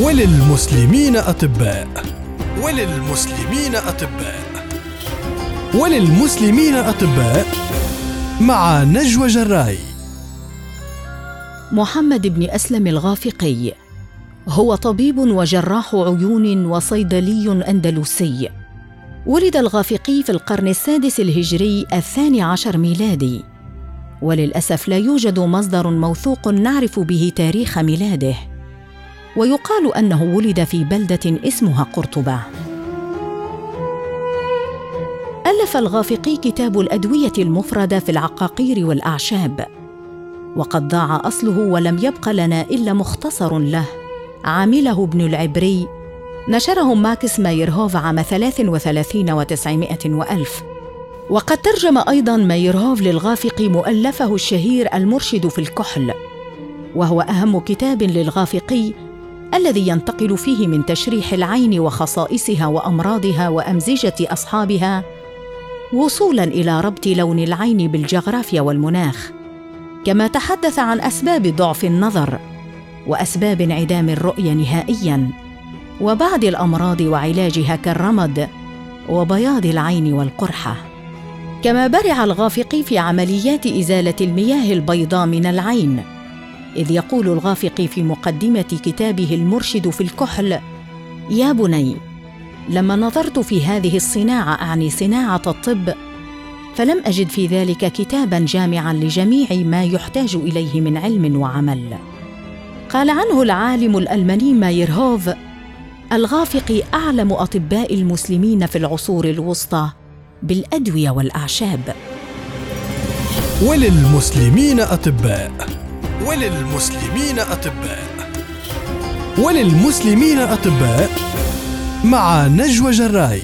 وللمسلمين أطباء. وللمسلمين أطباء. وللمسلمين أطباء مع نجوى جراي. محمد بن أسلم الغافقي هو طبيب وجراح عيون وصيدلي أندلسي. ولد الغافقي في القرن السادس الهجري الثاني عشر ميلادي. وللأسف لا يوجد مصدر موثوق نعرف به تاريخ ميلاده. ويقال أنه ولد في بلدة اسمها قرطبة. ألف الغافقي كتاب الأدوية المفردة في العقاقير والأعشاب. وقد ضاع أصله ولم يبق لنا إلا مختصر له. عامله ابن العبري. نشره ماكس مايرهوف عام 33 وتسعمائة وألف. وقد ترجم أيضا مايرهوف للغافق مؤلفه الشهير المرشد في الكحل. وهو أهم كتاب للغافقي الذي ينتقل فيه من تشريح العين وخصائصها وأمراضها وأمزجة أصحابها وصولا إلى ربط لون العين بالجغرافيا والمناخ. كما تحدث عن أسباب ضعف النظر وأسباب انعدام الرؤية نهائياً وبعض الأمراض وعلاجها كالرمد وبياض العين والقرحة. كما برع الغافقي في عمليات إزالة المياه البيضاء من العين إذ يقول الغافقي في مقدمة كتابه المرشد في الكحل يا بني لما نظرت في هذه الصناعة أعني صناعة الطب فلم أجد في ذلك كتابا جامعا لجميع ما يحتاج إليه من علم وعمل. قال عنه العالم الألماني مايرهوف الغافقي أعلم أطباء المسلمين في العصور الوسطى بالأدوية والأعشاب. وللمسلمين أطباء. وللمسلمين أطباء. وللمسلمين أطباء مع نجوى جراي.